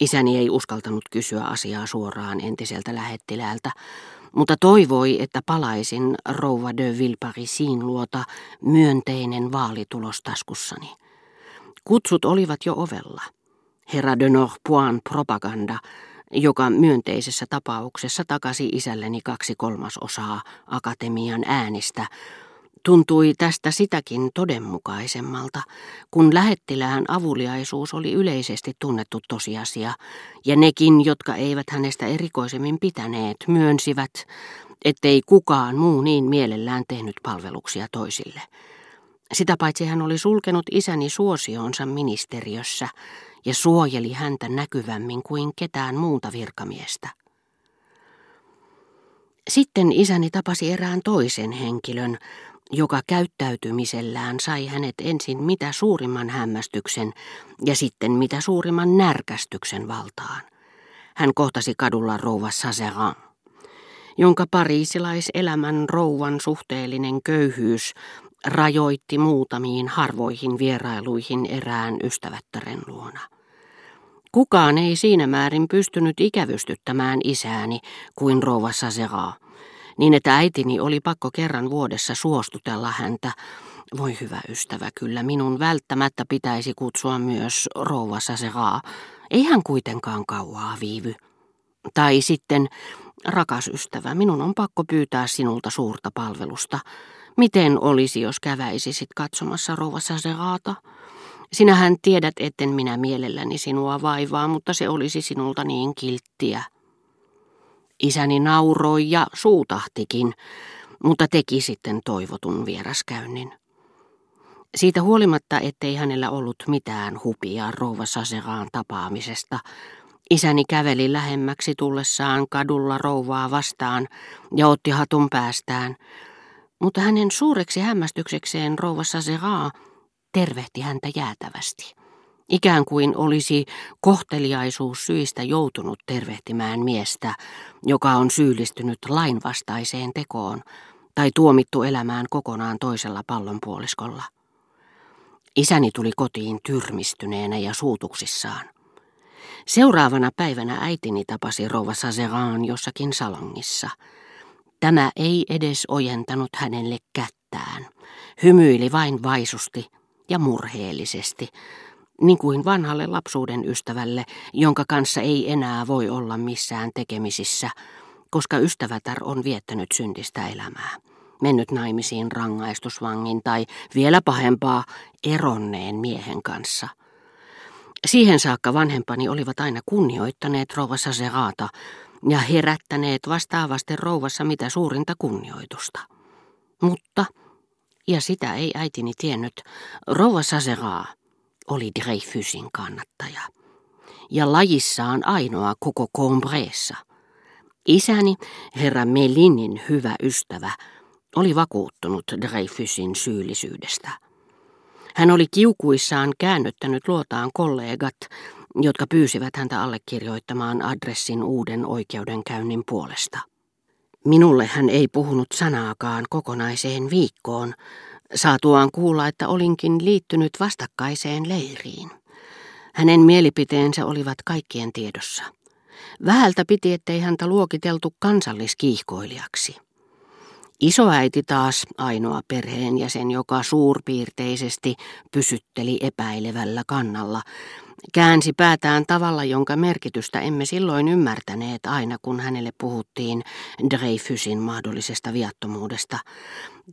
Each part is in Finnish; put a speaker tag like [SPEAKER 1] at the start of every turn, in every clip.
[SPEAKER 1] Isäni ei uskaltanut kysyä asiaa suoraan entiseltä lähettiläältä, mutta toivoi, että palaisin rouva de Villeparisin luota myönteinen vaalitulos taskussani. Kutsut olivat jo ovella. Herra de Norpoin propaganda, joka myönteisessä tapauksessa takasi isälleni kaksi kolmasosaa akatemian äänistä, tuntui tästä sitäkin todenmukaisemmalta, kun lähettilään avuliaisuus oli yleisesti tunnettu tosiasia, ja nekin, jotka eivät hänestä erikoisemmin pitäneet, myönsivät, ettei kukaan muu niin mielellään tehnyt palveluksia toisille. Sitä paitsi hän oli sulkenut isäni suosionsa ministeriössä ja suojeli häntä näkyvämmin kuin ketään muuta virkamiestä. Sitten isäni tapasi erään toisen henkilön, joka käyttäytymisellään sai hänet ensin mitä suurimman hämmästyksen ja sitten mitä suurimman närkästyksen valtaan. Hän kohtasi kadulla rouva Sazeran, jonka pariisilaiselämän rouvan suhteellinen köyhyys rajoitti muutamiin harvoihin vierailuihin erään ystävättären luona. Kukaan ei siinä määrin pystynyt ikävystyttämään isääni kuin rouva Sazeraa niin että äitini oli pakko kerran vuodessa suostutella häntä. Voi hyvä ystävä, kyllä minun välttämättä pitäisi kutsua myös rouva Saseraa. Ei hän kuitenkaan kauaa viivy. Tai sitten, rakas ystävä, minun on pakko pyytää sinulta suurta palvelusta. Miten olisi, jos käväisisit katsomassa rouva Saseraata? Sinähän tiedät, etten minä mielelläni sinua vaivaa, mutta se olisi sinulta niin kilttiä. Isäni nauroi ja suutahtikin, mutta teki sitten toivotun vieraskäynnin. Siitä huolimatta, ettei hänellä ollut mitään hupia rouva Saseraan tapaamisesta, isäni käveli lähemmäksi tullessaan kadulla rouvaa vastaan ja otti hatun päästään, mutta hänen suureksi hämmästyksekseen rouva Saseraa tervehti häntä jäätävästi. Ikään kuin olisi kohteliaisuus syistä joutunut tervehtimään miestä, joka on syyllistynyt lainvastaiseen tekoon tai tuomittu elämään kokonaan toisella pallonpuoliskolla. Isäni tuli kotiin tyrmistyneenä ja suutuksissaan. Seuraavana päivänä äitini tapasi rouva Sazeran jossakin salongissa. Tämä ei edes ojentanut hänelle kättään. Hymyili vain vaisusti ja murheellisesti, niin kuin vanhalle lapsuuden ystävälle, jonka kanssa ei enää voi olla missään tekemisissä, koska ystävätär on viettänyt syntistä elämää, mennyt naimisiin rangaistusvangin tai vielä pahempaa eronneen miehen kanssa. Siihen saakka vanhempani olivat aina kunnioittaneet rouva Saseraata ja herättäneet vastaavasti rouvassa mitä suurinta kunnioitusta. Mutta, ja sitä ei äitini tiennyt, rouva Saseraa oli Dreyfusin kannattaja. Ja lajissaan ainoa koko Combreessa. Isäni, herra Melinin hyvä ystävä, oli vakuuttunut Dreyfusin syyllisyydestä. Hän oli kiukuissaan käännyttänyt luotaan kollegat, jotka pyysivät häntä allekirjoittamaan adressin uuden oikeudenkäynnin puolesta. Minulle hän ei puhunut sanaakaan kokonaiseen viikkoon, saatuaan kuulla, että olinkin liittynyt vastakkaiseen leiriin. Hänen mielipiteensä olivat kaikkien tiedossa. Vähältä piti, ettei häntä luokiteltu kansalliskiihkoilijaksi. Isoäiti taas, ainoa perheenjäsen, joka suurpiirteisesti pysytteli epäilevällä kannalla, käänsi päätään tavalla, jonka merkitystä emme silloin ymmärtäneet aina, kun hänelle puhuttiin Dreyfusin mahdollisesta viattomuudesta.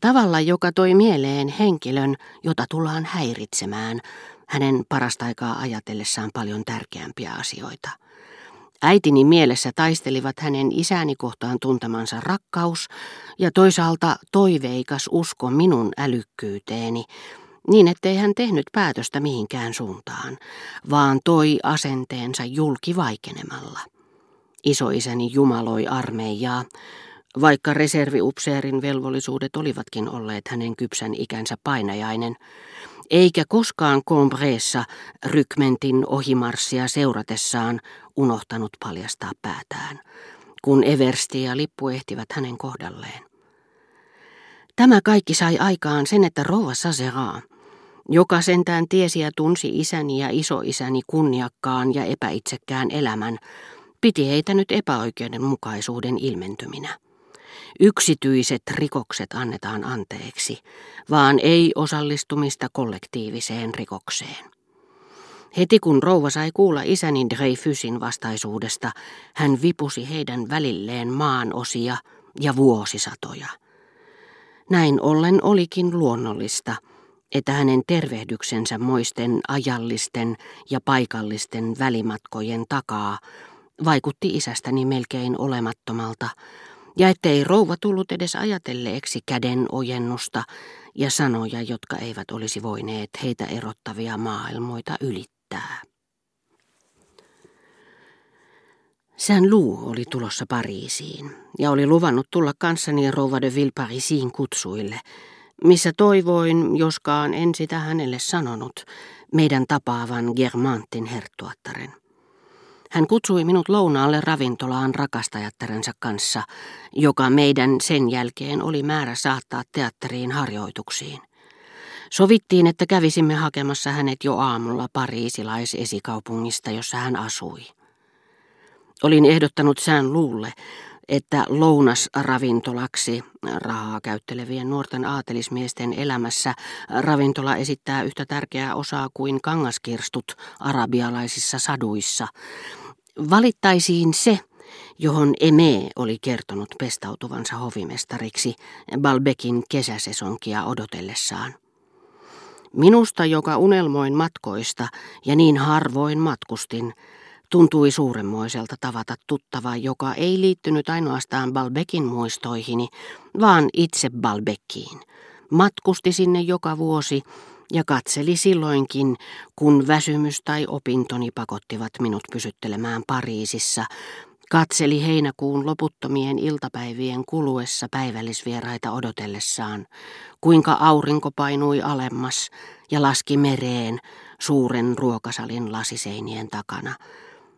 [SPEAKER 1] Tavalla, joka toi mieleen henkilön, jota tullaan häiritsemään, hänen parasta aikaa ajatellessaan paljon tärkeämpiä asioita. Äitini mielessä taistelivat hänen isäni kohtaan tuntemansa rakkaus ja toisaalta toiveikas usko minun älykkyyteeni, niin ettei hän tehnyt päätöstä mihinkään suuntaan, vaan toi asenteensa julki vaikenemalla. Isoisäni jumaloi armeijaa, vaikka reserviupseerin velvollisuudet olivatkin olleet hänen kypsän ikänsä painajainen, eikä koskaan Combreessa rykmentin ohimarssia seuratessaan unohtanut paljastaa päätään, kun Eversti ja lippu ehtivät hänen kohdalleen. Tämä kaikki sai aikaan sen, että rouva Sazeraa, joka sentään tiesi ja tunsi isäni ja isoisäni kunniakkaan ja epäitsekkään elämän, piti heitä nyt epäoikeudenmukaisuuden ilmentyminä. Yksityiset rikokset annetaan anteeksi, vaan ei osallistumista kollektiiviseen rikokseen. Heti kun rouva sai kuulla isäni Dreyfusin vastaisuudesta, hän vipusi heidän välilleen maan osia ja vuosisatoja. Näin ollen olikin luonnollista, että hänen tervehdyksensä moisten ajallisten ja paikallisten välimatkojen takaa vaikutti isästäni melkein olemattomalta, ja ettei rouva tullut edes ajatelleeksi käden ojennusta ja sanoja, jotka eivät olisi voineet heitä erottavia maailmoita ylittää. Sän Luu oli tulossa Pariisiin ja oli luvannut tulla kanssani rouva de Villeparisiin kutsuille, missä toivoin, joskaan en sitä hänelle sanonut, meidän tapaavan Germantin herttuattaren. Hän kutsui minut lounaalle ravintolaan rakastajattarensa kanssa, joka meidän sen jälkeen oli määrä saattaa teatteriin harjoituksiin. Sovittiin, että kävisimme hakemassa hänet jo aamulla pariisilaiesikaupungista, jossa hän asui. Olin ehdottanut sään luulle, että lounasravintolaksi rahaa käyttelevien nuorten aatelismiesten elämässä ravintola esittää yhtä tärkeää osaa kuin kangaskirstut arabialaisissa saduissa, Valittaisiin se, johon Eme oli kertonut pestautuvansa hovimestariksi Balbekin kesäsesonkia odotellessaan. Minusta, joka unelmoin matkoista ja niin harvoin matkustin, tuntui suuremmoiselta tavata tuttavaa, joka ei liittynyt ainoastaan Balbekin muistoihini, vaan itse Balbekkiin. Matkusti sinne joka vuosi ja katseli silloinkin, kun väsymys tai opintoni pakottivat minut pysyttelemään Pariisissa, katseli heinäkuun loputtomien iltapäivien kuluessa päivällisvieraita odotellessaan, kuinka aurinko painui alemmas ja laski mereen suuren ruokasalin lasiseinien takana,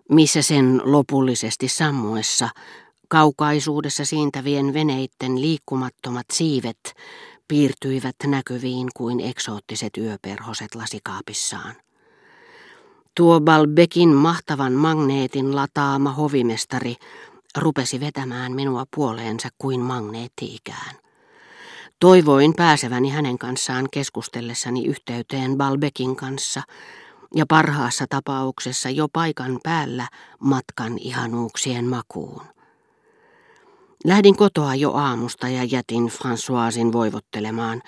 [SPEAKER 1] missä sen lopullisesti sammuessa kaukaisuudessa siintävien veneitten liikkumattomat siivet piirtyivät näkyviin kuin eksoottiset yöperhoset lasikaapissaan. Tuo Balbekin mahtavan magneetin lataama hovimestari rupesi vetämään minua puoleensa kuin magneettiikään. Toivoin pääseväni hänen kanssaan keskustellessani yhteyteen Balbekin kanssa ja parhaassa tapauksessa jo paikan päällä matkan ihanuuksien makuun. Lähdin kotoa jo aamusta ja jätin Françoisin voivottelemaan,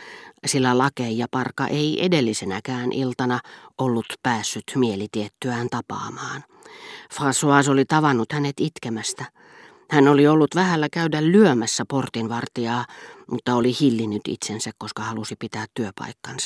[SPEAKER 1] sillä Lake ja Parka ei edellisenäkään iltana ollut päässyt mielitiettyään tapaamaan. François oli tavannut hänet itkemästä. Hän oli ollut vähällä käydä lyömässä portinvartijaa, mutta oli hillinnyt itsensä, koska halusi pitää työpaikkansa.